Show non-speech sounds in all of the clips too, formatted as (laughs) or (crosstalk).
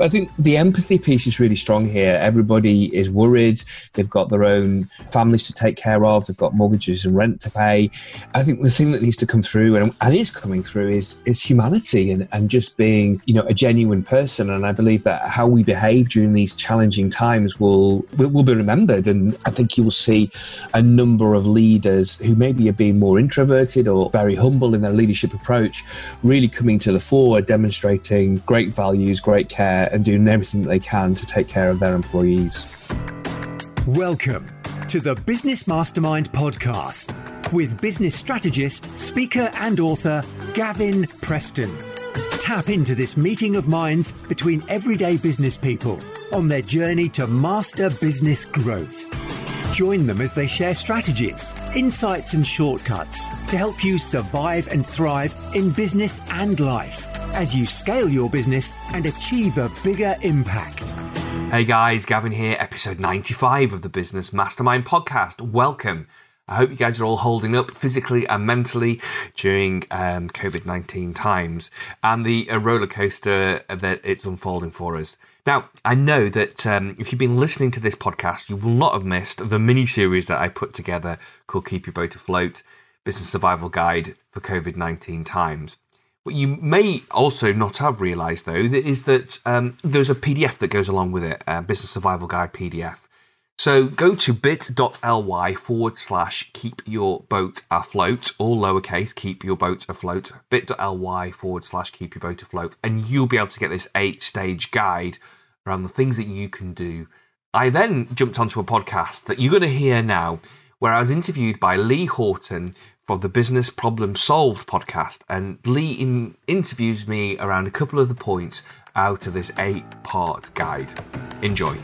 But I think the empathy piece is really strong here. Everybody is worried. They've got their own families to take care of. They've got mortgages and rent to pay. I think the thing that needs to come through and, and is coming through is is humanity and, and just being, you know, a genuine person. And I believe that how we behave during these challenging times will will be remembered. And I think you will see a number of leaders who maybe are being more introverted or very humble in their leadership approach, really coming to the fore, demonstrating great values, great care, and doing everything they can to take care of their employees. Welcome to the Business Mastermind podcast with business strategist, speaker, and author Gavin Preston. Tap into this meeting of minds between everyday business people on their journey to master business growth. Join them as they share strategies, insights, and shortcuts to help you survive and thrive in business and life as you scale your business and achieve a bigger impact. Hey guys, Gavin here, episode 95 of the Business Mastermind podcast. Welcome. I hope you guys are all holding up physically and mentally during um, COVID 19 times and the uh, roller coaster that it's unfolding for us. Now, I know that um, if you've been listening to this podcast, you will not have missed the mini series that I put together called Keep Your Boat Afloat Business Survival Guide for COVID 19 Times. What you may also not have realised, though, is that um, there's a PDF that goes along with it, a Business Survival Guide PDF. So go to bit.ly forward slash keep your boat afloat, all lowercase, keep your boat afloat, bit.ly forward slash keep your boat afloat, and you'll be able to get this eight stage guide around the things that you can do. I then jumped onto a podcast that you're going to hear now, where I was interviewed by Lee Horton for the Business Problem Solved podcast. And Lee in- interviews me around a couple of the points out of this eight part guide. Enjoy.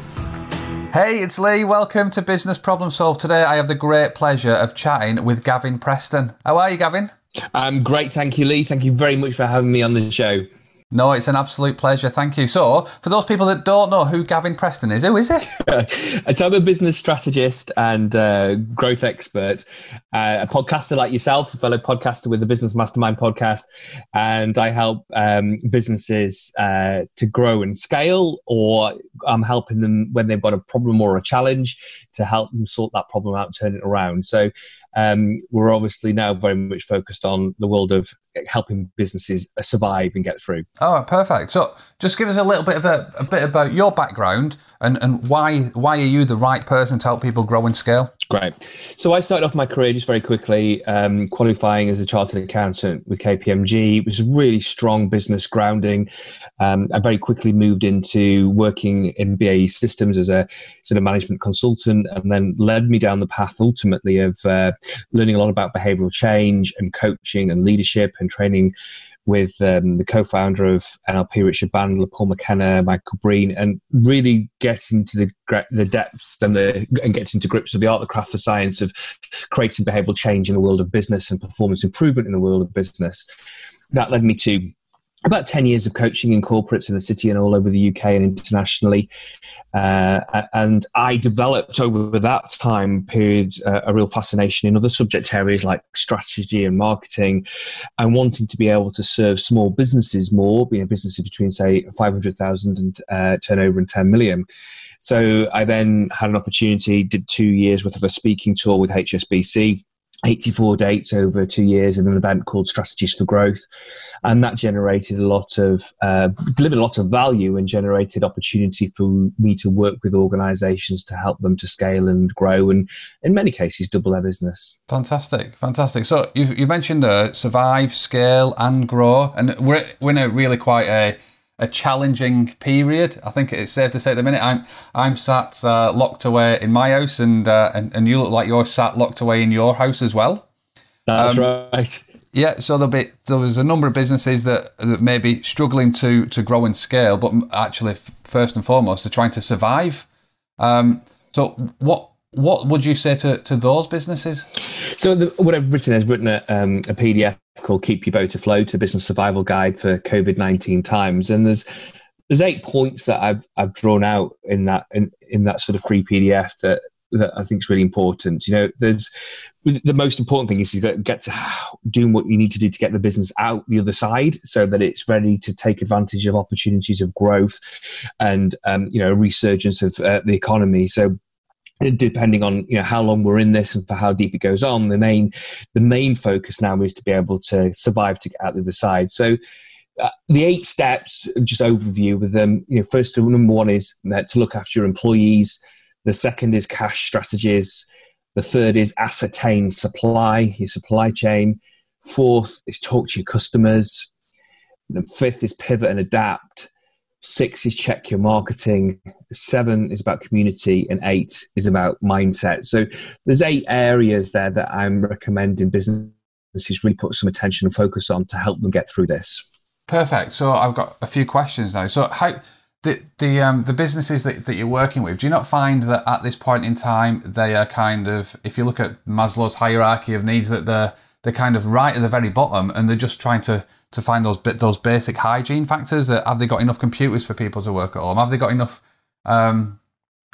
Hey, it's Lee. Welcome to Business Problem Solved. Today I have the great pleasure of chatting with Gavin Preston. How are you, Gavin? I'm great. Thank you, Lee. Thank you very much for having me on the show. No, it's an absolute pleasure. Thank you. So, for those people that don't know who Gavin Preston is, who is he? so (laughs) I'm a business strategist and uh, growth expert, uh, a podcaster like yourself, a fellow podcaster with the Business Mastermind podcast, and I help um, businesses uh, to grow and scale, or I'm helping them when they've got a problem or a challenge to help them sort that problem out, turn it around. So um, we're obviously now very much focused on the world of helping businesses survive and get through. Oh, perfect. So, just give us a little bit of a, a, bit about your background and, and why why are you the right person to help people grow and scale? Great. So, I started off my career just very quickly, um, qualifying as a chartered accountant with KPMG. It was a really strong business grounding. Um, I very quickly moved into working in BAE Systems as a sort of management consultant, and then led me down the path ultimately of uh, learning a lot about behavioral change and coaching and leadership and training with um, the co-founder of NLP, Richard Bandler, Paul McKenna, Michael Breen, and really getting to the the depths and the and getting to grips with the art, the craft, the science of creating behavioural change in the world of business and performance improvement in the world of business. That led me to about 10 years of coaching in corporates in the city and all over the UK and internationally. Uh, and I developed over that time period uh, a real fascination in other subject areas like strategy and marketing and wanting to be able to serve small businesses more, being a business between, say, 500,000 and uh, turnover and 10 million. So I then had an opportunity, did two years worth of a speaking tour with HSBC 84 dates over two years in an event called Strategies for Growth. And that generated a lot of, uh, delivered a lot of value and generated opportunity for me to work with organizations to help them to scale and grow and, in many cases, double their business. Fantastic. Fantastic. So you, you mentioned uh, survive, scale, and grow. And we're, we're in a really quite a a challenging period. I think it's safe to say at the minute I'm I'm sat uh, locked away in my house, and, uh, and and you look like you're sat locked away in your house as well. That's um, right. Yeah, so there'll be there was a number of businesses that, that may be struggling to to grow and scale, but actually first and foremost are trying to survive. Um, so what what would you say to, to those businesses? So the, what I've written is written a, um, a PDF called "Keep Your Boat Afloat: A Business Survival Guide for COVID nineteen Times," and there's there's eight points that I've I've drawn out in that in, in that sort of free PDF that that I think is really important. You know, there's the most important thing is to get to doing what you need to do to get the business out the other side, so that it's ready to take advantage of opportunities of growth and um, you know resurgence of uh, the economy. So depending on you know how long we're in this and for how deep it goes on the main the main focus now is to be able to survive to get out the other side. So uh, the eight steps just overview with them you know first number one is uh, to look after your employees. The second is cash strategies. The third is ascertain supply your supply chain. Fourth is talk to your customers. The fifth is pivot and adapt Six is check your marketing. Seven is about community, and eight is about mindset. So there's eight areas there that I'm recommending businesses really put some attention and focus on to help them get through this. Perfect. So I've got a few questions now. So how the the um, the businesses that, that you're working with, do you not find that at this point in time they are kind of if you look at Maslow's hierarchy of needs that they're they're kind of right at the very bottom and they're just trying to to find those those basic hygiene factors. That have they got enough computers for people to work at home? Have they got enough um,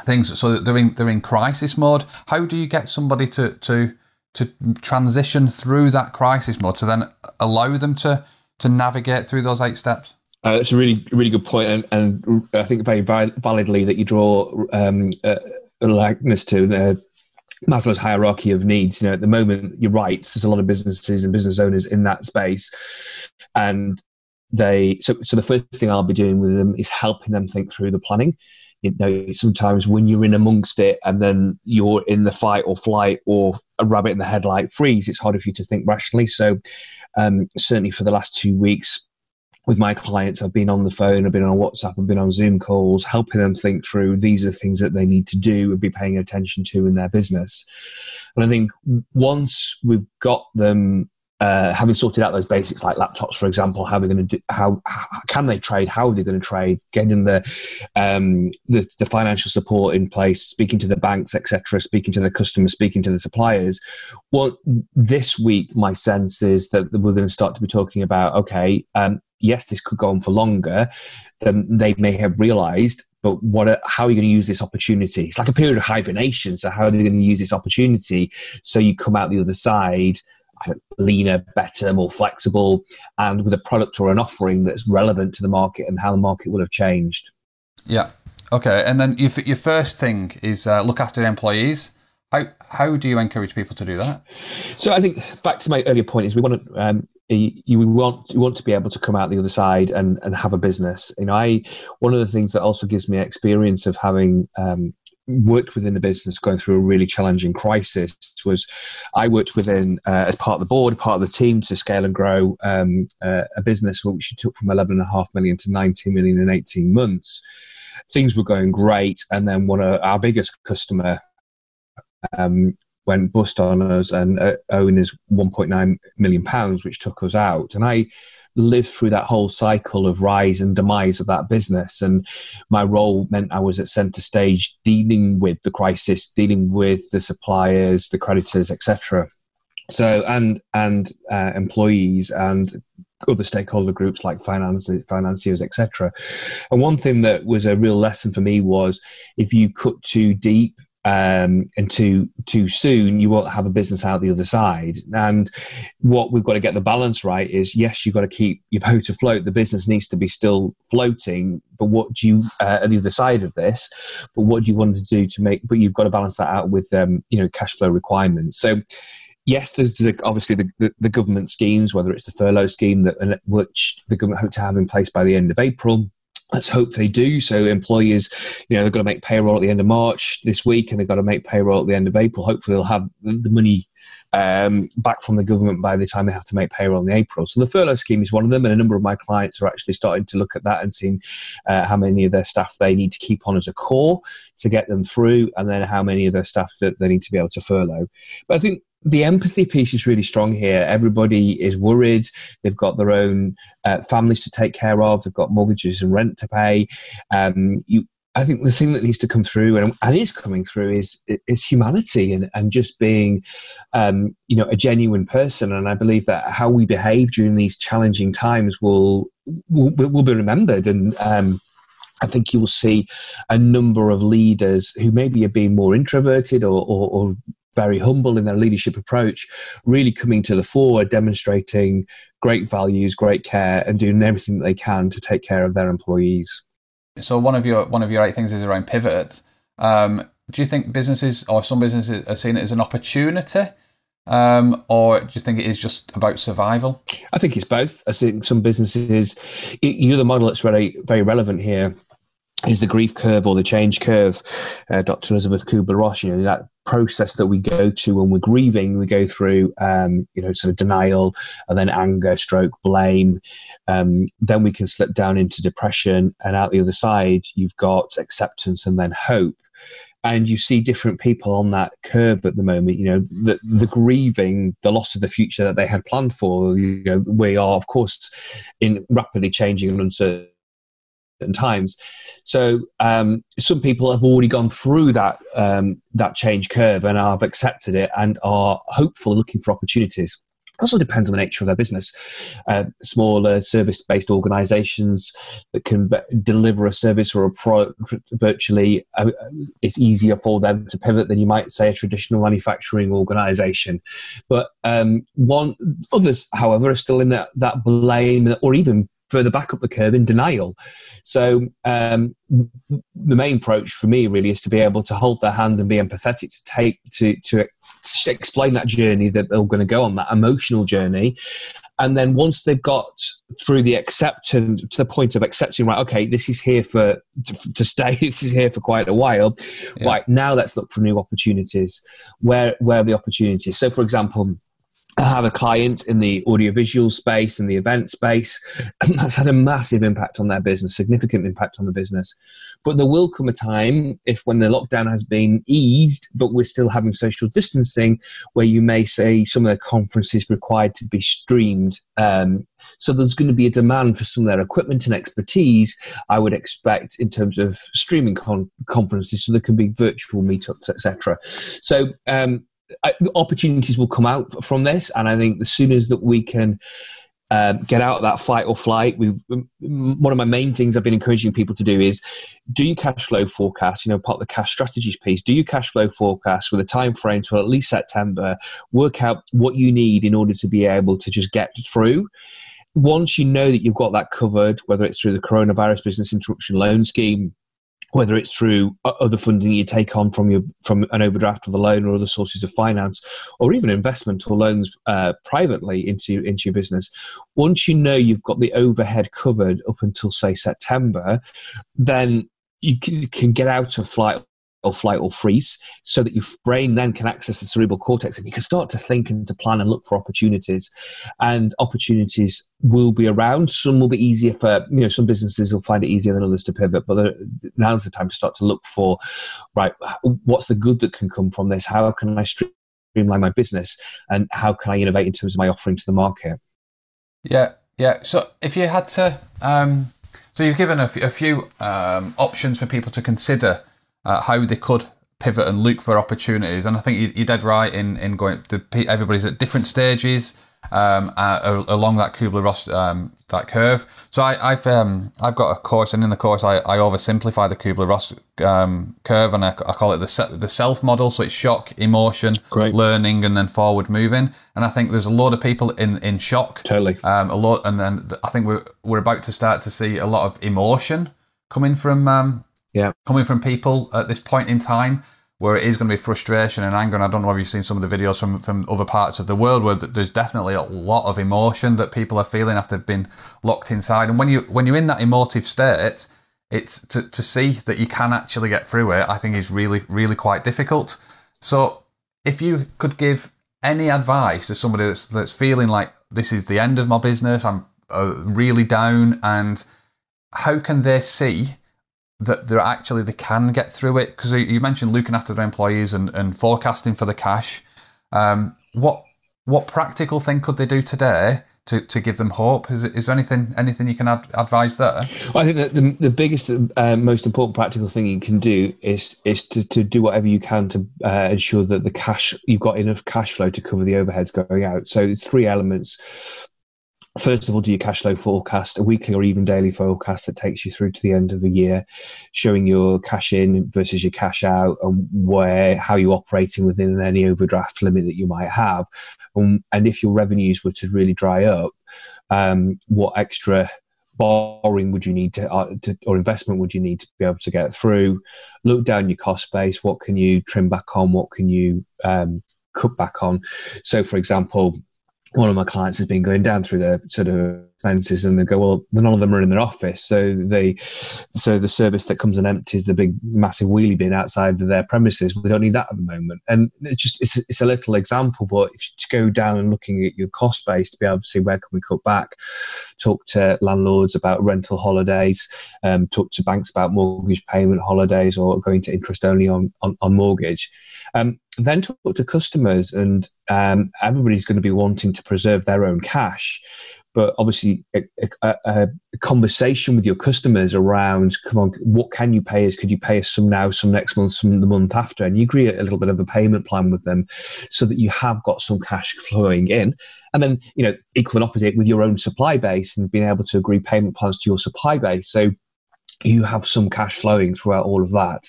things so that they're in they're in crisis mode? How do you get somebody to to to transition through that crisis mode to then allow them to to navigate through those eight steps? Uh, it's a really, really good point, and, and I think very validly that you draw um, a likeness to uh, Maslow's hierarchy of needs. You know, at the moment, you're right. There's a lot of businesses and business owners in that space, and they. So, so the first thing I'll be doing with them is helping them think through the planning. You know, sometimes when you're in amongst it and then you're in the fight or flight or a rabbit in the headlight freeze, it's harder for you to think rationally. So, um, certainly for the last two weeks, with my clients, I've been on the phone, I've been on WhatsApp, I've been on Zoom calls, helping them think through these are things that they need to do and be paying attention to in their business. And I think once we've got them uh, having sorted out those basics like laptops, for example, how they're going to do, how, how, can they trade, how are they going to trade, getting the, um, the, the financial support in place, speaking to the banks, etc., speaking to the customers, speaking to the suppliers. Well, this week, my sense is that we're going to start to be talking about okay, um, yes, this could go on for longer than they may have realized. But what? How are you going to use this opportunity? It's like a period of hibernation. So how are they going to use this opportunity so you come out the other side leaner, better, more flexible, and with a product or an offering that's relevant to the market and how the market will have changed? Yeah. Okay. And then your your first thing is uh, look after the employees. How how do you encourage people to do that? So I think back to my earlier point is we want to um, you want you want to be able to come out the other side and and have a business. You know, I one of the things that also gives me experience of having um, worked within the business going through a really challenging crisis was I worked within uh, as part of the board, part of the team to scale and grow um, uh, a business which took from 11.5 million to 19 million in 18 months. Things were going great, and then one of our biggest customer um, went bust on us and uh, owing us 1.9 million pounds, which took us out. And I lived through that whole cycle of rise and demise of that business. And my role meant I was at center stage dealing with the crisis, dealing with the suppliers, the creditors, etc. So and and uh, employees and other stakeholder groups like finance, financiers, etc. And one thing that was a real lesson for me was if you cut too deep um, and too too soon, you won't have a business out the other side. And what we've got to get the balance right is yes, you've got to keep your boat afloat. The business needs to be still floating, but what do you uh, at the other side of this? But what do you want to do to make? But you've got to balance that out with um, you know cash flow requirements. So yes, there's the, obviously the, the, the, government schemes, whether it's the furlough scheme that which the government hope to have in place by the end of April let's hope they do. So employers, you know, they've got to make payroll at the end of March this week, and they've got to make payroll at the end of April. Hopefully, they'll have the money um, back from the government by the time they have to make payroll in April. So the furlough scheme is one of them, and a number of my clients are actually starting to look at that and seeing uh, how many of their staff they need to keep on as a core to get them through, and then how many of their staff that they need to be able to furlough. But I think the empathy piece is really strong here. Everybody is worried. They've got their own uh, families to take care of. They've got mortgages and rent to pay. Um, you, I think the thing that needs to come through and, and is coming through is is humanity and, and just being, um, you know, a genuine person. And I believe that how we behave during these challenging times will will, will be remembered. And um, I think you will see a number of leaders who maybe are being more introverted or, or, or very humble in their leadership approach, really coming to the fore, demonstrating great values, great care, and doing everything that they can to take care of their employees. So one of your one of your eight things is around pivot. Um, do you think businesses or some businesses are seeing it as an opportunity? Um, or do you think it is just about survival? I think it's both. I think some businesses, you know, the model that's really very relevant here is the grief curve or the change curve. Uh, Dr. Elisabeth Kubler Ross, you know, that process that we go to when we're grieving, we go through, um, you know, sort of denial and then anger, stroke, blame. Um, then we can slip down into depression. And out the other side, you've got acceptance and then hope and you see different people on that curve at the moment you know the, the grieving the loss of the future that they had planned for you know we are of course in rapidly changing and uncertain times so um, some people have already gone through that um, that change curve and have accepted it and are hopeful looking for opportunities also depends on the nature of their business. Uh, smaller service-based organisations that can be- deliver a service or a product virtually, uh, it's easier for them to pivot than you might say a traditional manufacturing organisation. But um, one others, however, are still in that that blame or even further back up the curve in denial. So um, the main approach for me really is to be able to hold their hand and be empathetic to take to to explain that journey that they're going to go on that emotional journey. And then once they've got through the acceptance to the point of accepting, right, okay, this is here for to, to stay. (laughs) This is here for quite a while. Yeah. Right now, let's look for new opportunities. Where where are the opportunities? So, for example have a client in the audiovisual space and the event space, and (laughs) that's had a massive impact on their business, significant impact on the business. But there will come a time, if when the lockdown has been eased, but we're still having social distancing, where you may say some of the conferences required to be streamed. Um, so there's going to be a demand for some of their equipment and expertise. I would expect in terms of streaming con- conferences, so there can be virtual meetups, etc. So um, I, opportunities will come out from this, and I think the sooner that we can uh, get out of that fight or flight. We've one of my main things I've been encouraging people to do is do your cash flow forecast. You know, part of the cash strategies piece. Do your cash flow forecast with a time frame to at least September. Work out what you need in order to be able to just get through. Once you know that you've got that covered, whether it's through the coronavirus business interruption loan scheme, whether it's through other funding you take on from your from an overdraft of a loan or other sources of finance, or even investment or loans uh, privately into into your business. Once you know you've got the overhead covered up until say September, then you can, can get out of flight or flight or freeze so that your brain then can access the cerebral cortex and you can start to think and to plan and look for opportunities. And opportunities will be around. Some will be easier for you know some businesses will find it easier than others to pivot but now's the time to start to look for right what's the good that can come from this? How can i streamline my business? And how can i innovate in terms of my offering to the market? Yeah yeah. So if you had to um so you've given a, f- a few um, options for people to consider uh, how they could pivot and look for opportunities. And I think you, are dead right in in going. To, everybody's at different stages um, uh, along that Kubler Ross um, that curve. So I, have um, I've got a course, and in the course I, I oversimplify the Kubler Ross um, curve, and I, I, call it the the self model. So it's shock, emotion, Great. learning, and then forward moving. And I think there's a lot of people in in shock. Totally. Um, a lot, and then I think we're we're about to start to see a lot of emotion coming from um, yeah. Coming from people at this point in time where it is going to be frustration and anger. And I don't know if you've seen some of the videos from, from other parts of the world where there's definitely a lot of emotion that people are feeling after they've been locked inside. And when you when you're in that emotive state, it's to, to see that you can actually get through it, I think is really, really quite difficult. So if you could give any advice to somebody that's that's feeling like this is the end of my business, I'm uh, really down, and how can they see that they're actually they can get through it because you mentioned looking after their employees and, and forecasting for the cash. Um, what what practical thing could they do today to, to give them hope? Is, is there anything anything you can ad- advise there? Well, I think that the, the biggest, uh, most important practical thing you can do is is to, to do whatever you can to uh, ensure that the cash you've got enough cash flow to cover the overheads going out. So it's three elements first of all, do your cash flow forecast, a weekly or even daily forecast that takes you through to the end of the year, showing your cash in versus your cash out and where how you're operating within any overdraft limit that you might have. Um, and if your revenues were to really dry up, um, what extra borrowing would you need to, uh, to, or investment would you need to be able to get through? Look down your cost base. What can you trim back on? What can you um, cut back on? So, for example, one of my clients has been going down through the sort of and they go, well, none of them are in their office. So they, so the service that comes and empties the big massive wheelie bin outside of their premises, we don't need that at the moment. And it's just, it's, it's a little example, but if you go down and looking at your cost base to be able to see where can we cut back, talk to landlords about rental holidays, um, talk to banks about mortgage payment holidays or going to interest only on, on, on mortgage. Um, then talk to customers, and um, everybody's going to be wanting to preserve their own cash. But obviously, a, a, a, conversation with your customers around, come on, what can you pay us? Could you pay us some now, some next month, some the month after? And you agree a little bit of a payment plan with them so that you have got some cash flowing in. And then, you know, equal and opposite with your own supply base and being able to agree payment plans to your supply base. So you have some cash flowing throughout all of that.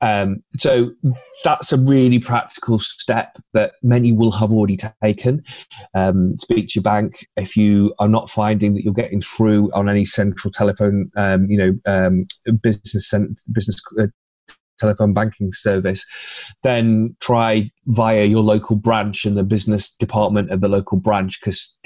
Um, so that's a really practical step that many will have already taken. Um, speak to your bank if you are not finding that you're getting through on any central telephone, um, you know, um, business business. Uh, telephone banking service, then try via your local branch and the business department of the local branch because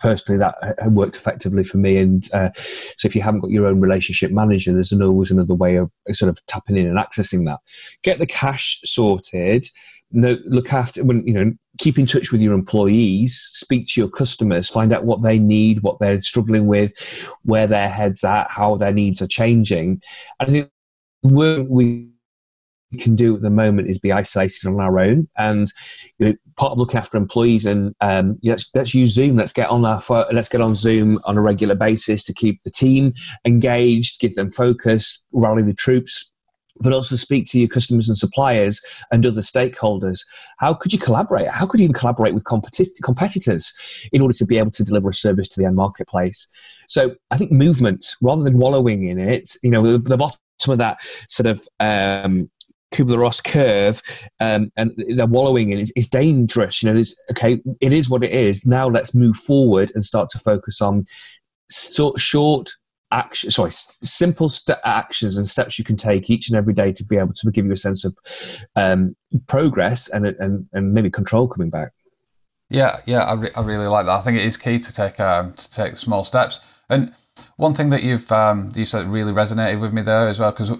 personally that worked effectively for me. And uh, so if you haven't got your own relationship manager, there's always another way of sort of tapping in and accessing that. Get the cash sorted. No, look after when you know keep in touch with your employees speak to your customers find out what they need what they're struggling with where their heads at how their needs are changing and i think we can do at the moment is be isolated on our own. And you know, part of looking after employees and um, let's let's use Zoom. Let's get on our let's get on Zoom on a regular basis to keep the team engaged, give them focus, rally the troops. But also speak to your customers and suppliers and other stakeholders. How could you collaborate? How could you even collaborate with competi- competitors in order to be able to deliver a service to the end marketplace? So I think movement, rather than wallowing in it, you know, the, the bottom of that sort of um, Kubler-Ross curve um, and they're wallowing in is, is dangerous. You know, it's, okay, it is what it is. Now let's move forward and start to focus on so, short action, sorry, simple st- actions and steps you can take each and every day to be able to give you a sense of um, progress and, and and maybe control coming back. Yeah, yeah, I, re- I really like that. I think it is key to take um, to take small steps. And one thing that you've um, you said really resonated with me there as well because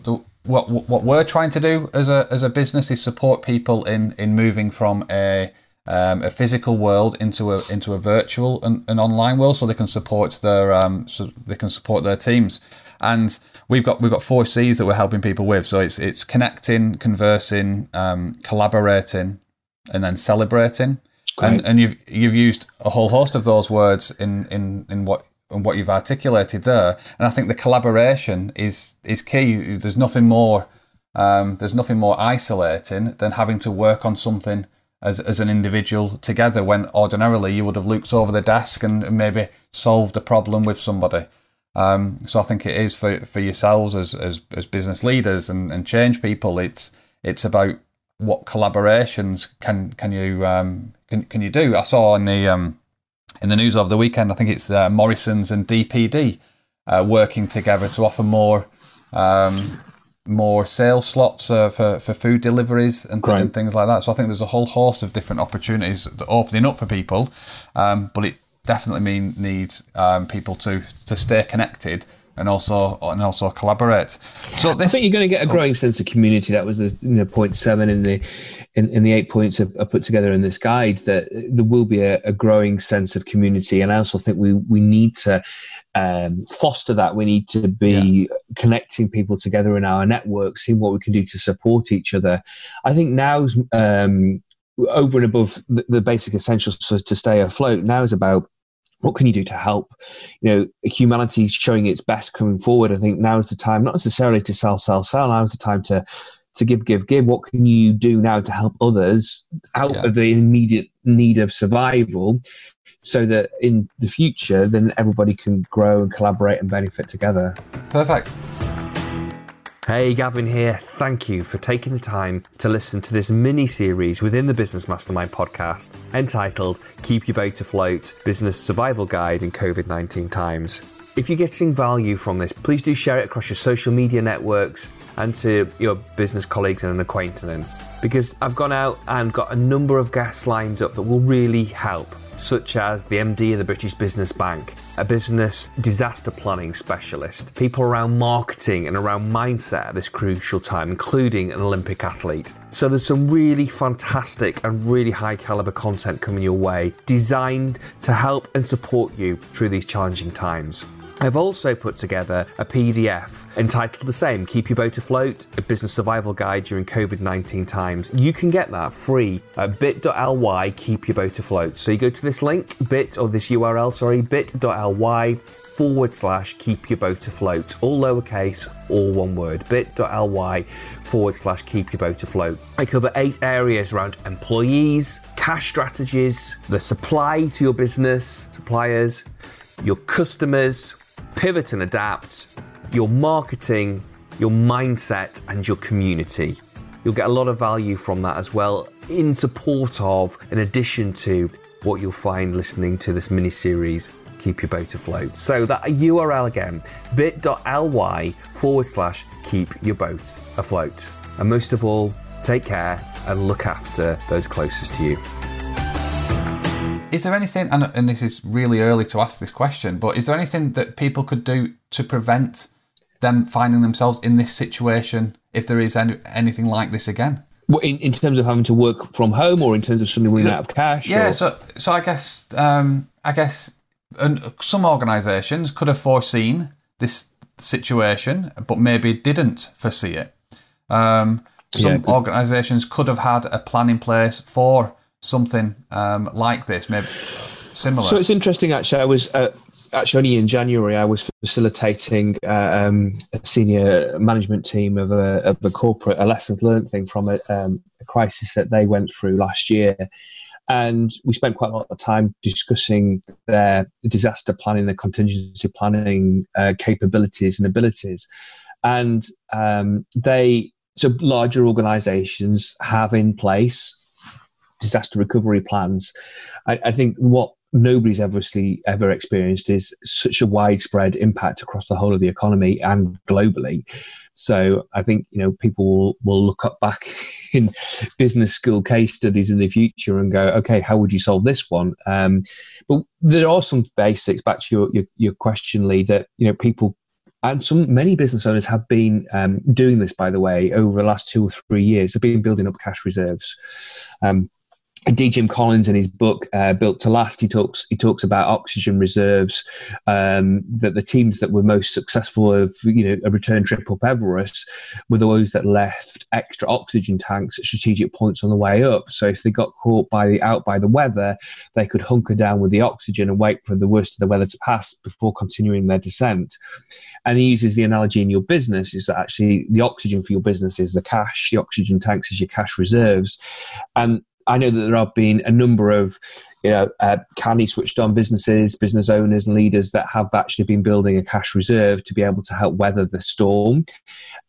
what what we're trying to do as a as a business is support people in in moving from a um, a physical world into a into a virtual and an online world, so they can support their um, so they can support their teams. And we've got we've got four C's that we're helping people with. So it's it's connecting, conversing, um, collaborating, and then celebrating. And, and you've you've used a whole host of those words in in in what and what you've articulated there. And I think the collaboration is is key. There's nothing more um, there's nothing more isolating than having to work on something as as an individual together when ordinarily you would have looked over the desk and maybe solved a problem with somebody. Um, so I think it is for, for yourselves as, as, as business leaders and, and change people. It's it's about what collaborations can can you um, can can you do. I saw in the um, in the news of the weekend. I think it's uh, Morrison's and DPD uh, working together to offer more um, more sales slots uh, for for food deliveries and, th- and, things like that. So I think there's a whole host of different opportunities that are opening up for people, um, but it definitely mean needs um, people to to stay connected and also and also collaborate. So this, I think you're going to get a growing sense of community. That was the you know, point seven in the in, in the eight points I've, put together in this guide. That there will be a, a, growing sense of community, and I also think we we need to um, foster that. We need to be yeah. connecting people together in our network, seeing what we can do to support each other. I think now's um, over and above the, the basic essentials to stay afloat. Now is about what can you do to help? You know, humanity is showing its best coming forward. I think now is the time, not necessarily to sell, sell, sell. Now is the time to to give, give, give. What can you do now to help others out Yeah. of the immediate need of survival so that in the future, then everybody can grow and collaborate and benefit together? Perfect. Hey, Gavin here. Thank you for taking the time to listen to this mini series within the Business Mastermind podcast entitled Keep Your Boat Afloat Business Survival Guide in COVID 19 Times. If you're getting value from this, please do share it across your social media networks and to your business colleagues and acquaintances because I've gone out and got a number of guests lined up that will really help such as the MD of the British Business Bank, a business disaster planning specialist, people around marketing and around mindset at this crucial time, including an Olympic athlete. So there's some really fantastic and really high caliber content coming your way, designed to help and support you through these challenging times. I've also put together a PDF entitled the same Keep Your Boat Afloat, a business survival guide during COVID 19 times. You can get that free at bit.ly Keep Your Boat Afloat. So you go to this link, bit or this URL, sorry, bit.ly forward slash keep your boat afloat, all lowercase, all one word, bit.ly forward slash keep your boat afloat. I cover eight areas around employees, cash strategies, the supply to your business, suppliers, your customers, pivot and adapt, your marketing, your mindset, and your community. You'll get a lot of value from that as well, in support of, in addition to what you'll find listening to this mini series, Keep Your Boat Afloat. So, that URL again, bit.ly forward slash keep your boat afloat. And most of all, take care and look after those closest to you. Is there anything, and, and this is really early to ask this question, but is there anything that people could do to prevent them finding themselves in this situation if there is any, anything like this again? What, in, in terms of having to work from home or in terms of suddenly running out of cash? Yeah, or- so so I guess um, I guess and some organisations could have foreseen this situation, but maybe didn't foresee it. Um, some Yeah, organisations could have had a plan in place for something um, like this, maybe similar. So it's interesting, actually. I was uh, actually only in January. I was facilitating uh, um, a senior management team of a, of a corporate, a lessons learned thing from a, um, a crisis that they went through last year. And we spent quite a lot of time discussing their disaster planning, their contingency planning uh, capabilities and abilities. And um, they, so larger organizations have in place disaster recovery plans. I, I think what nobody's obviously ever experienced is such a widespread impact across the whole of the economy and globally. So I think you know people will, will look up back (laughs) in business school case studies in the future and go, okay, how would you solve this one? Um, but there are some basics. Back to your, your your question, Lee, that you know people and some many business owners have been um, doing this. By the way, over the last two or three years, have been building up cash reserves. Um, D. Jim Collins in his book uh, "Built to Last," he talks he talks about oxygen reserves. Um, that the teams that were most successful of you know a return trip up Everest were those that left extra oxygen tanks at strategic points on the way up. So if they got caught by the out by the weather, they could hunker down with the oxygen and wait for the worst of the weather to pass before continuing their descent. And he uses the analogy in your business is that actually the oxygen for your business is the cash, the oxygen tanks is your cash reserves, and I know that there have been a number of, you know, uh, canny switched on businesses, business owners, and leaders that have actually been building a cash reserve to be able to help weather the storm.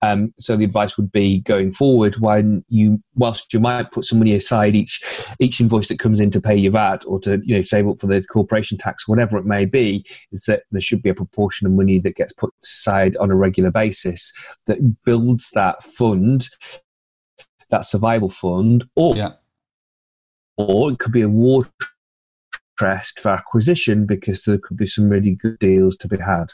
Um, so the advice would be going forward when you, whilst you might put some money aside each each invoice that comes in to pay your VAT or to you know save up for the corporation tax, whatever it may be, is that there should be a proportion of money that gets put aside on a regular basis that builds that fund, that survival fund, or yeah. Or it could be a war chest for acquisition because there could be some really good deals to be had.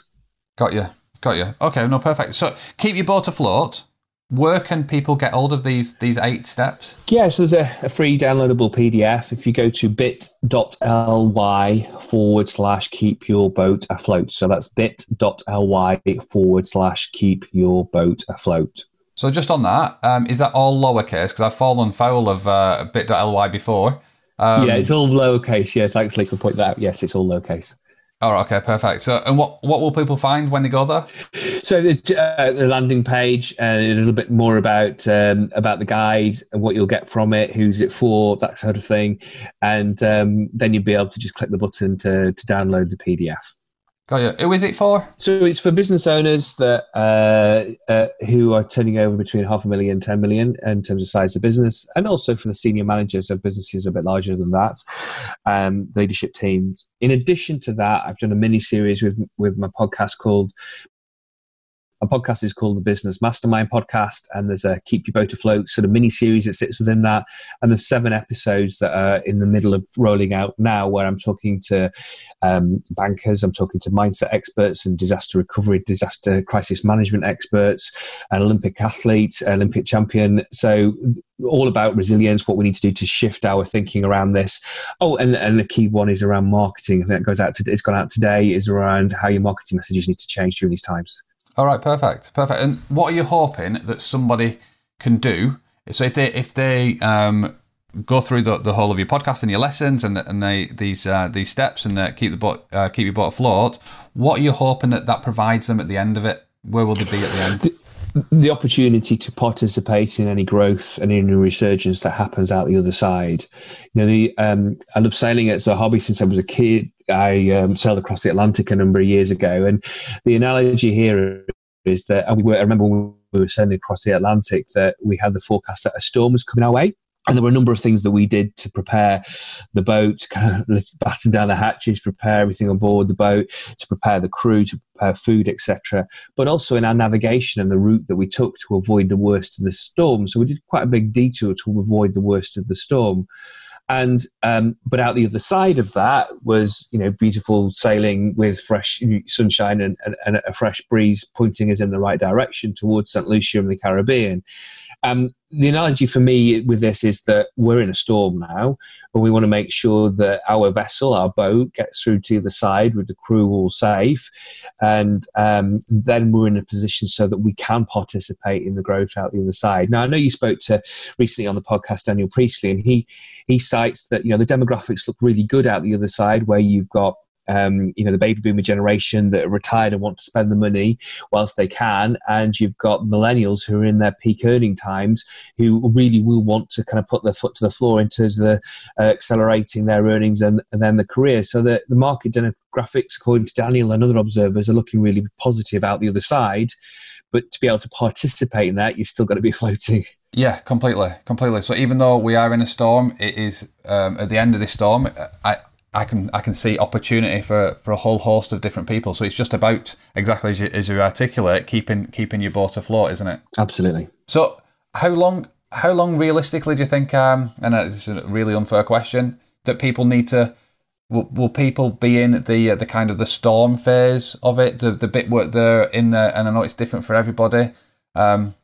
Got you. Got you. Okay, no, perfect. So keep your boat afloat. Where can people get hold of these these eight steps? Yeah, so there's a, a free downloadable PDF. If you go to bit.ly forward slash keep your boat afloat. So that's bit.ly forward slash keep your boat afloat. So just on that, um, is that all lowercase? Because I've fallen foul of uh, bit.ly before. Um, yeah, it's all lowercase. Yeah, thanks, Lee, for pointing that out. Yes, it's all lowercase. Oh, okay, perfect. So, and what what will people find when they go there? So the, uh, the landing page, uh, a little bit more about um, about the guide and what you'll get from it, who's it for, that sort of thing, and um, then you'll be able to just click the button to to download the PDF. Got you. Who is it for? So it's for business owners that uh, uh, who are turning over between half a million and 10 million in terms of size of business, and also for the senior managers of businesses a bit larger than that, um, leadership teams. In addition to that, I've done a mini series with with my podcast called a podcast is called the Business Mastermind Podcast, and there's a Keep Your Boat Afloat sort of mini series that sits within that. And there's seven episodes that are in the middle of rolling out now, where I'm talking to um, bankers, I'm talking to mindset experts and disaster recovery, disaster crisis management experts, an Olympic athlete, Olympic champion. So all about resilience, what we need to do to shift our thinking around this. Oh, and, and the key one is around marketing. I think that goes out to, it's gone out today, is around how your marketing messages need to change during these times. All right, perfect, perfect. And what are you hoping that somebody can do? So if they if they um, go through the, the whole of your podcast and your lessons and the, and they these uh, these steps and uh, keep the boat uh, keep your boat afloat, what are you hoping that that provides them at the end of it? Where will they be at the end? The, opportunity to participate in any growth and any resurgence that happens out the other side. You know, the um, I love sailing It's a hobby since I was a kid. I um, sailed across the Atlantic a number of years ago, and the analogy here is that we were, I remember when we were sailing across the Atlantic that we had the forecast that a storm was coming our way. And there were a number of things that we did to prepare the boat, (laughs) kind of batten down the hatches, prepare everything on board the boat, to prepare the crew, to prepare food, etc. But also in our navigation and the route that we took to avoid the worst of the storm. So we did quite a big detour to avoid the worst of the storm and um, but out the other side of that was you know beautiful sailing with fresh sunshine and, and, and, a fresh breeze pointing us in the right direction towards St Lucia and the Caribbean. Um, the analogy for me with this is that we're in a storm now, and we want to make sure that our vessel, our boat, gets through to the other side with the crew all safe, and um, then we're in a position so that we can participate in the growth out the other side. Now, I know you spoke to recently on the podcast Daniel Priestley, and he he cites that you know the demographics look really good out the other side, where you've got um, you know, the baby boomer generation that are retired and want to spend the money whilst they can, and you've got millennials who are in their peak earning times who really will want to kind of put their foot to the floor in terms of the, uh, accelerating their earnings and, and then the career. So the, the market demographics, according to Daniel and other observers, are looking really positive out the other side. But to be able to participate in that, you've still got to be (laughs) floating. Yeah, completely, completely. So even though we are in a storm, it is um, at the end of this storm. I I can I can see opportunity for, for a whole host of different people. So it's just about exactly as you, as you articulate, keeping keeping your boat afloat, isn't it? Absolutely. So how long how long realistically do you think? Um, and it's a really unfair question that people need to. Will, will people be in the uh, the kind of the storm phase of it, the the bit where they're in there? And I know it's different for everybody. Um,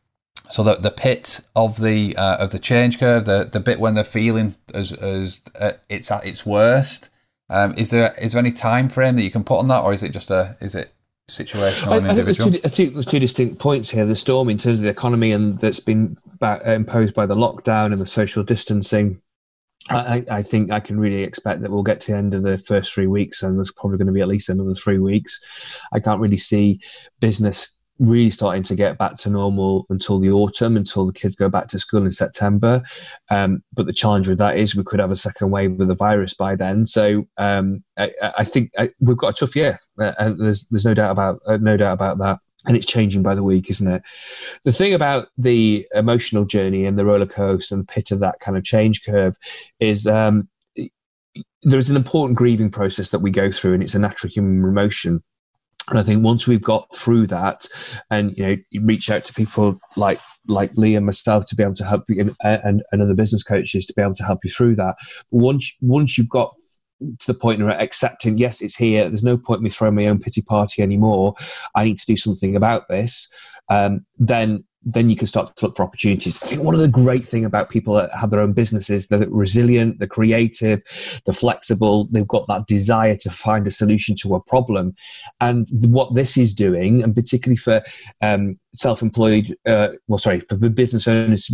so the the pit of the uh, of the change curve, the the bit when they're feeling as as uh, it's at its worst, um, is there is there any time frame that you can put on that, or is it just a is it situational and individual? I think, two, I think there's two distinct points here. The storm in terms of the economy and that's been back, imposed by the lockdown and the social distancing. I, I, think I can really expect that we'll get to the end of the first three weeks, and there's probably going to be at least another three weeks. I can't really see business really starting to get back to normal until the autumn, until the kids go back to school in September. Um, but the challenge with that is we could have a second wave of the virus by then. So um, I, I, think I, we've got a tough year, uh, and there's there's no doubt about uh, no doubt about that. And it's changing by the week, isn't it? The thing about the emotional journey and the roller coaster and the pit of that kind of change curve is um, there is an important grieving process that we go through, and it's a natural human emotion and I think once we've got through that, and you know, you reach out to people like like Lee and myself to be able to help you, and, and, other business coaches to be able to help you through that. But once once you've got to the point of accepting, yes, it's here. There's no point in me throwing my own pity party anymore. I need to do something about this. Um, then then you can start to look for opportunities. I think one of the great thing about people that have their own businesses, they're resilient, they're creative, they're flexible, they've got that desire to find a solution to a problem. And what this is doing, and particularly for um, self-employed, uh, well, sorry, for business owners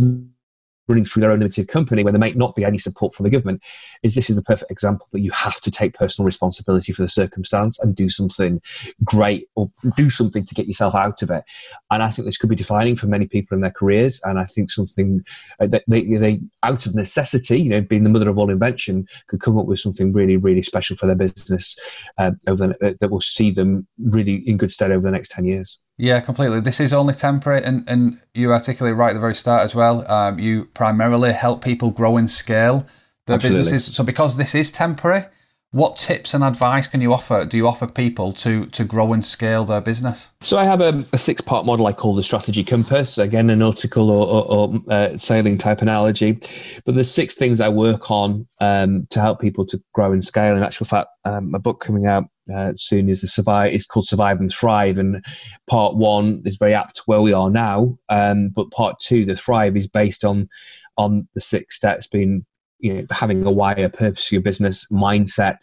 running through their own limited company where there might not be any support from the government is this is the perfect example that you have to take personal responsibility for the circumstance and do something great or do something to get yourself out of it. And i think this could be defining for many people in their careers. And i think something uh, that they, they out of necessity you know being the mother of all invention could come up with something really really special for their business uh, over the, uh, that will see them really in good stead over the next 10 years yeah, completely. This is only temporary, and, and you articulate right at the very start as well. Um, you primarily help people grow and scale their Absolutely. businesses. So, because this is temporary, what tips and advice can you offer? Do you offer people to to grow and scale their business? So I have a, a six part model I call the strategy compass. Again, a nautical or, or, or uh, sailing type analogy. But there's six things I work on um, to help people to grow and scale. In actual fact, um, my book coming out uh, soon is the survive. It's called Survive and Thrive, and part one is very apt to where we are now. Um, but part two, the Thrive, is based on on the six steps being you know having a wire purpose for your business mindset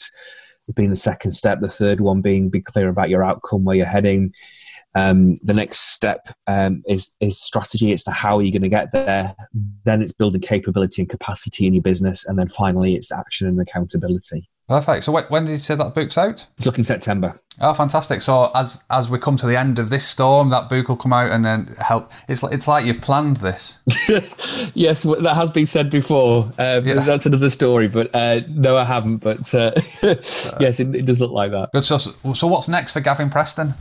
being the second step the third one being be clear about your outcome where you're heading um, the next step um, is is strategy. It's the how are you going to get there. Then it's building capability and capacity in your business, and then finally it's action and accountability. Perfect. So when did you say that book's out? It's looking September. Oh, fantastic! So as as we come to the end of this storm, that book will come out and then help. It's like it's like you've planned this. (laughs) yes, that has been said before. Um, yeah. That's another story, but uh, no, I haven't. But uh, (laughs) yes, it, it, does look like that. Good. So, so what's next for Gavin Preston?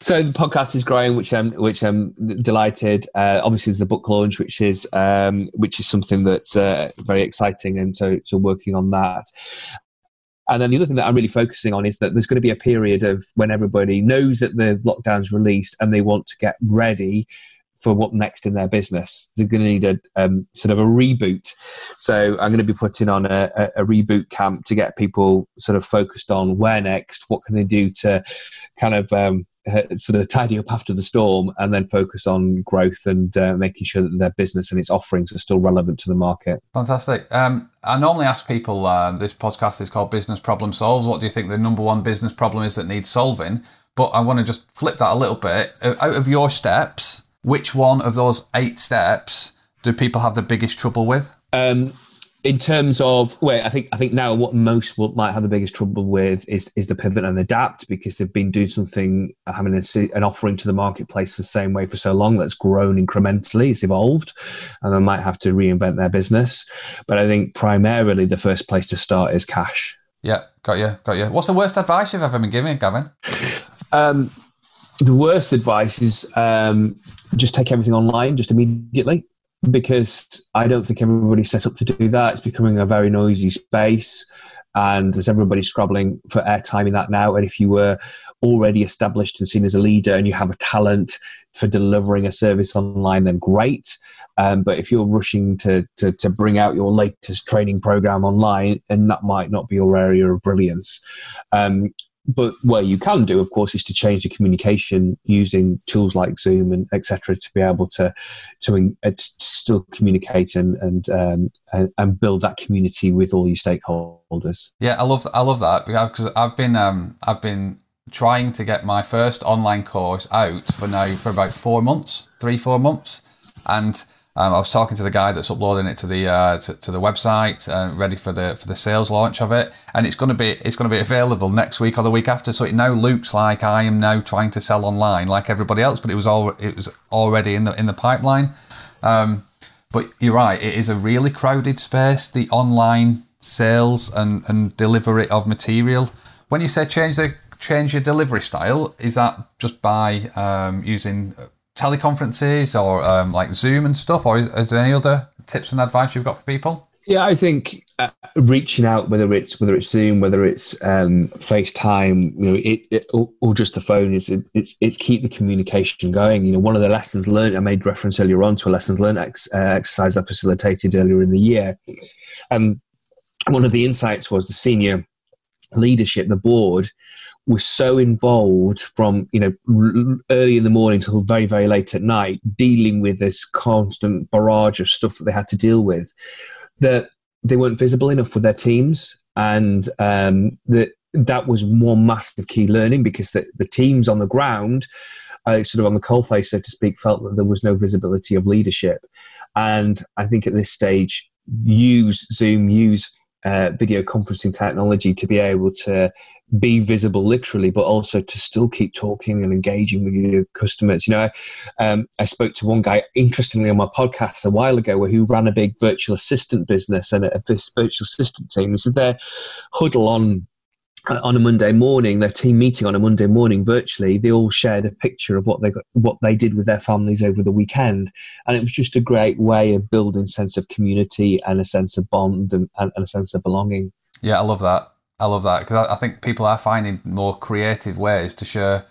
So the podcast is growing, which I'm which I'm delighted. Uh, obviously, there's a book launch, which is um, which is something that's uh, very exciting, and so so working on that. And then the other thing that I'm really focusing on is that there's going to be a period of when everybody knows that the lockdown's released and they want to get ready for what next in their business. They're going to need a um, sort of a reboot. So I'm going to be putting on a, a, a, reboot camp to get people sort of focused on where next, what can they do to kind of um, uh, sort of tidy up after the storm, and then focus on growth and uh, making sure that their business and its offerings are still relevant to the market. Fantastic. Um, I normally ask people. Uh, this podcast is called Business Problem Solved. What do you think the number one business problem is that needs solving? But I want to just flip that a little bit. Out of your steps, which one of those eight steps do people have the biggest trouble with? Um, in terms of wait, I think I think now what most will, might have the biggest trouble with is is the pivot and adapt because they've been doing something, having a, an offering to the marketplace the same way for so long that's grown incrementally, it's evolved, and they might have to reinvent their business. But I think primarily the first place to start is cash. Yeah, got you, got you. What's the worst advice you've ever been given, Gavin? Um, the worst advice is um, just take everything online just immediately because I don't think everybody's set up to do that. It's becoming a very noisy space and there's everybody scrabbling for airtime in that now. And if you were already established and seen as a leader and you have a talent for delivering a service online, then great. Um, but if you're rushing to, to, to bring out your latest training program online, and that might not be your area of brilliance. Um, but what you can do, of course, is to change the communication using tools like Zoom and etc. to be able to to, uh, to still communicate and and, um, and, and build that community with all your stakeholders. Yeah, I love I love that because I've been um, I've been trying to get my first online course out for now for about four months, three four months, and um, I was talking to the guy that's uploading it to the uh, to, to, the website, uh, ready for the for the sales launch of it, and it's going to be it's going to be available next week or the week after. So it now looks like I am now trying to sell online like everybody else, but it was all it was already in the in the pipeline. Um, but you're right, it is a really crowded space. The online sales and and delivery of material. When you say change the change your delivery style, is that just by um, using teleconferences or um, like Zoom and stuff, or is, is, there any other tips and advice you've got for people? Yeah, I think uh, reaching out, whether it's whether it's Zoom, whether it's um, FaceTime, you know, it, it or, or, just the phone, is it, it's it's keep the communication going. You know, one of the lessons learned, I made reference earlier on to a lessons learned ex, uh, exercise I facilitated earlier in the year. Um, one of the insights was the senior leadership, the board, was so involved from you know early in the morning till very very late at night dealing with this constant barrage of stuff that they had to deal with that they weren't visible enough for their teams and um, that that was one massive key learning because the, the teams on the ground I sort of on the coalface, so to speak, felt that there was no visibility of leadership. And I think at this stage, use Zoom, use uh, video conferencing technology to be able to be visible literally, but also to still keep talking and engaging with your customers. You know, I, um, I spoke to one guy interestingly on my podcast a while ago where who ran a big virtual assistant business and a, virtual assistant team. Said their huddle on uh, on a Monday morning, their team meeting on a Monday morning virtually, they all shared a picture of what they got, what they did with their families over the weekend, and it was just a great way of building sense of community and a sense of bond and, and, a sense of belonging. Yeah, I love that. I love that because I, I, think people are finding more creative ways to share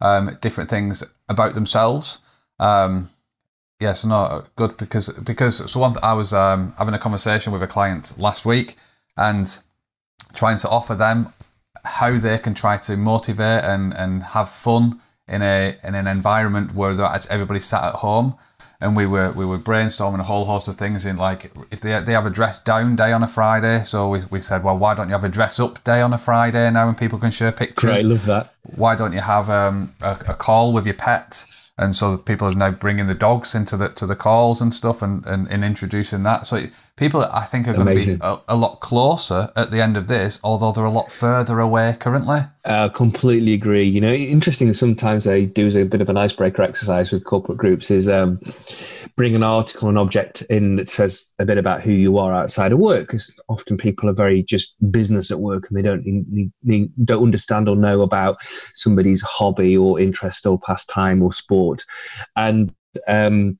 um, different things about themselves. Um, yes, no, good because because so one I was um, having a conversation with a client last week and trying to offer them how they can try to motivate and, and have fun in a in an environment where everybody's sat at home and we were we were brainstorming a whole host of things in like if they they have a dress down day on a Friday, so we, we said, well, why don't you have a dress up day on a Friday now, and people can share pictures? Great, love that. Why don't you have um, a, a call with your pet? and so people are now bringing the dogs into the to the calls and stuff and, and, and introducing that so people i think are going Amazing. to be a, a, lot closer at the end of this although they're a lot further away currently. I uh, completely agree. You know interesting sometimes they do as a bit of an icebreaker exercise with corporate groups is um, bring an article, an object in that says a bit about who you are outside of work, because often people are very just business at work and they don't need, need, don't understand or know about somebody's hobby or interest or pastime or sport, and um,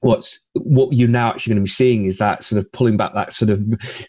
what's what you're now actually going to be seeing is that sort of pulling back that sort of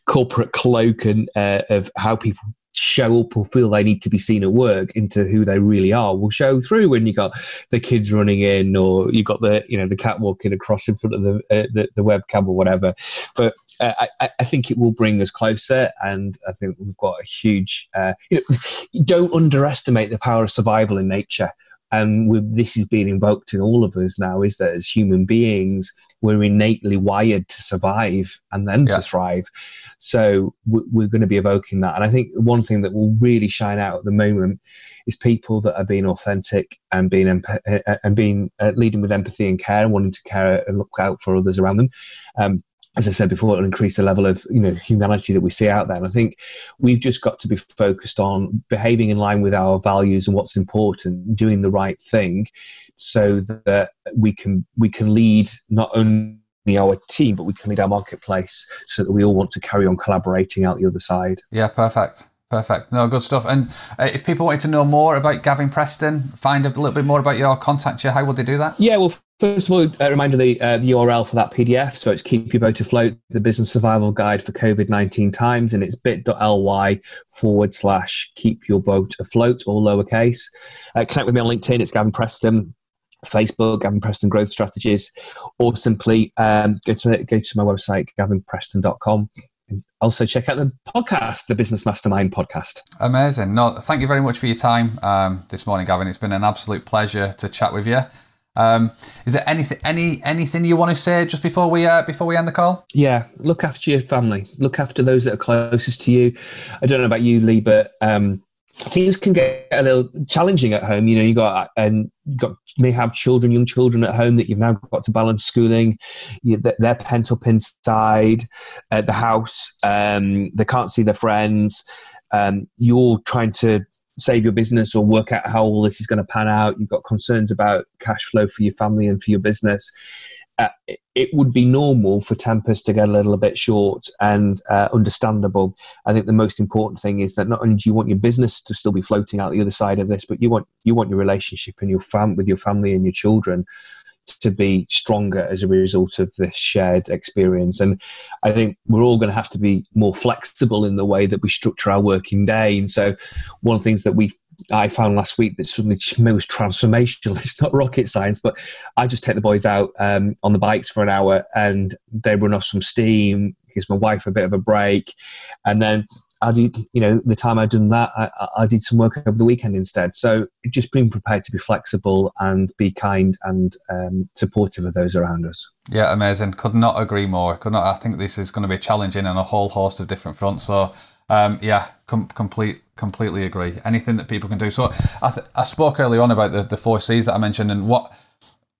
corporate cloak and uh, of how people show up or feel they need to be seen at work into who they really are will show through when you got the kids running in or you've got the you know the cat walking across in front of the uh, the, the, webcam or whatever. But uh, I, I, think it will bring us closer and i think we've got a huge uh, you know don't underestimate the power of survival in nature and this is being invoked in all of us now is that as human beings we're innately wired to survive and then yeah. to thrive. So we're going to be evoking that. And i think one thing that will really shine out at the moment is people that are being authentic and being emp- and being uh, leading with empathy and care and wanting to care and look out for others around them. Um, as I said before, it'll increase the level of you know humanity that we see out there. And I think we've just got to be focused on behaving in line with our values and what's important, doing the right thing, so that we can we can lead not only our team but we can lead our marketplace, so that we all want to carry on collaborating out the other side. Yeah, perfect. Perfect. No, good stuff. And uh, if people wanted to know more about Gavin Preston, find a little bit more about your contact you, how would they do that? Yeah, well, first of all, a reminder the, uh, the URL for that PDF. So it's Keep Your Boat Afloat, the business survival guide for COVID 19 times. And it's bit.ly forward slash keep your boat afloat, all lowercase. Uh, connect with me on LinkedIn. It's Gavin Preston. Facebook, Gavin Preston Growth Strategies, or simply um, go to go to my website, gavinpreston.com also check out the podcast, the Business Mastermind podcast. Amazing. No, thank you very much for your time um, this morning, Gavin. It's been an absolute pleasure to chat with you. Um, is there anything any anything you want to say just before we uh, before we end the call? Yeah, look after your family. Look after those that are closest to you. I don't know about you, Lee, but um, things can get a little challenging at home. You know, you got and you got may have children, young children at home that you've now got to balance schooling. You, they're pent up inside at the house. Um, they can't see their friends. Um, you're trying to save your business or work out how all this is going to pan out. You've got concerns about cash flow for your family and for your business uh, it would be normal for tempers to get a little bit short and uh, understandable. I think the most important thing is that not only do you want your business to still be floating out the other side of this, but you want you want your relationship and your fam with your family and your children to be stronger as a result of this shared experience. And I think we're all going to have to be more flexible in the way that we structure our working day. And so, one of the things that we I found last week that suddenly most transformational. (laughs) It's not rocket science, but I just take the boys out um, on the bikes for an hour and they run off some steam, gives my wife a bit of a break. And then I did, you know, the time I'd done that, I, I, did some work over the weekend instead. So just being prepared to be flexible and be kind and um, supportive of those around us. Yeah, amazing. Could not agree more. Could not. I think this is going to be challenging on a whole host of different fronts. So, um, yeah, com- complete completely agree. Anything that people can do. So I, th- I spoke earlier on about the, the four C's that I mentioned and what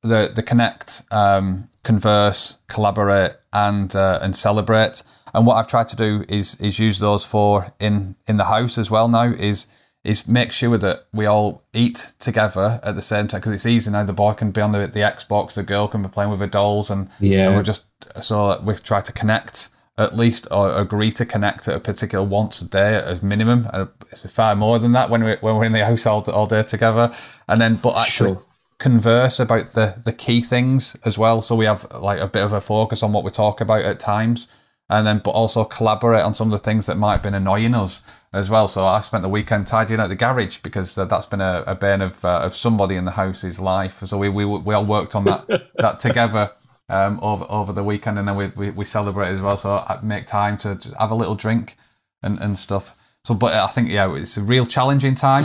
the the connect, um, converse, collaborate, and uh, and celebrate. And what I've tried to do is is use those four in in the house as well. Now is is make sure that we all eat together at the same time because it's easy now. The boy can be on the, the Xbox, the girl can be playing with her dolls, and yeah, we're just so we try to connect at least or agree to connect at a particular once a day at a minimum. And it's far more than that when we when we're in the house all, all day together, and then but actually. Sure. Converse about the the key things as well, so we have like a bit of a focus on what we talk about at times, and then but also collaborate on some of the things that might have been annoying us as well. So I spent the weekend tidying out the garage because uh, that's been a, a bane of uh, of somebody in the house's life. So we we, we all worked on that (laughs) that together um, over over the weekend, and then we, we we celebrated as well. So I make time to have a little drink and and stuff. So, but I think yeah, it's a real challenging time.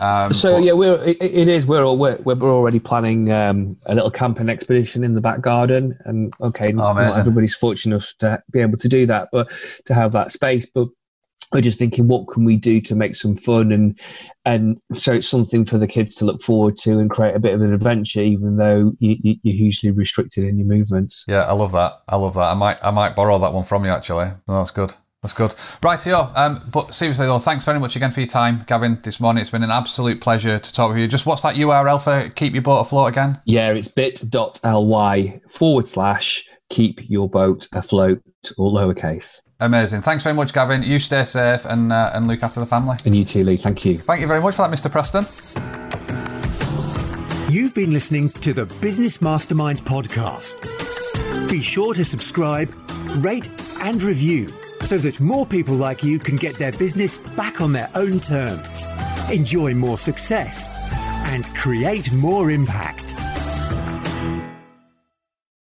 Um, so but, yeah, we're it, it is. We're all, we're, we're already planning um, a little camping expedition in the back garden, and okay, oh, not everybody's fortunate enough to be able to do that, but to have that space. But we're just thinking, what can we do to make some fun and and so it's something for the kids to look forward to and create a bit of an adventure, even though you, you, you're hugely restricted in your movements. Yeah, I love that. I love that. I might I might borrow that one from you actually. No, that's good. That's good. Right, here. Um, but seriously, though, thanks very much again for your time, Gavin, this morning. It's been an absolute pleasure to talk with you. Just what's that URL for Keep Your Boat Afloat again? Yeah, it's bit.ly forward slash keep your boat afloat, all lowercase. Amazing. Thanks very much, Gavin. You stay safe and, uh, and look after the family. And you too, Lee. Thank you. Thank you very much for that, Mr. Preston. You've been listening to the Business Mastermind podcast. Be sure to subscribe, rate, and review so that more people like you can get their business back on their own terms, enjoy more success, and create more impact.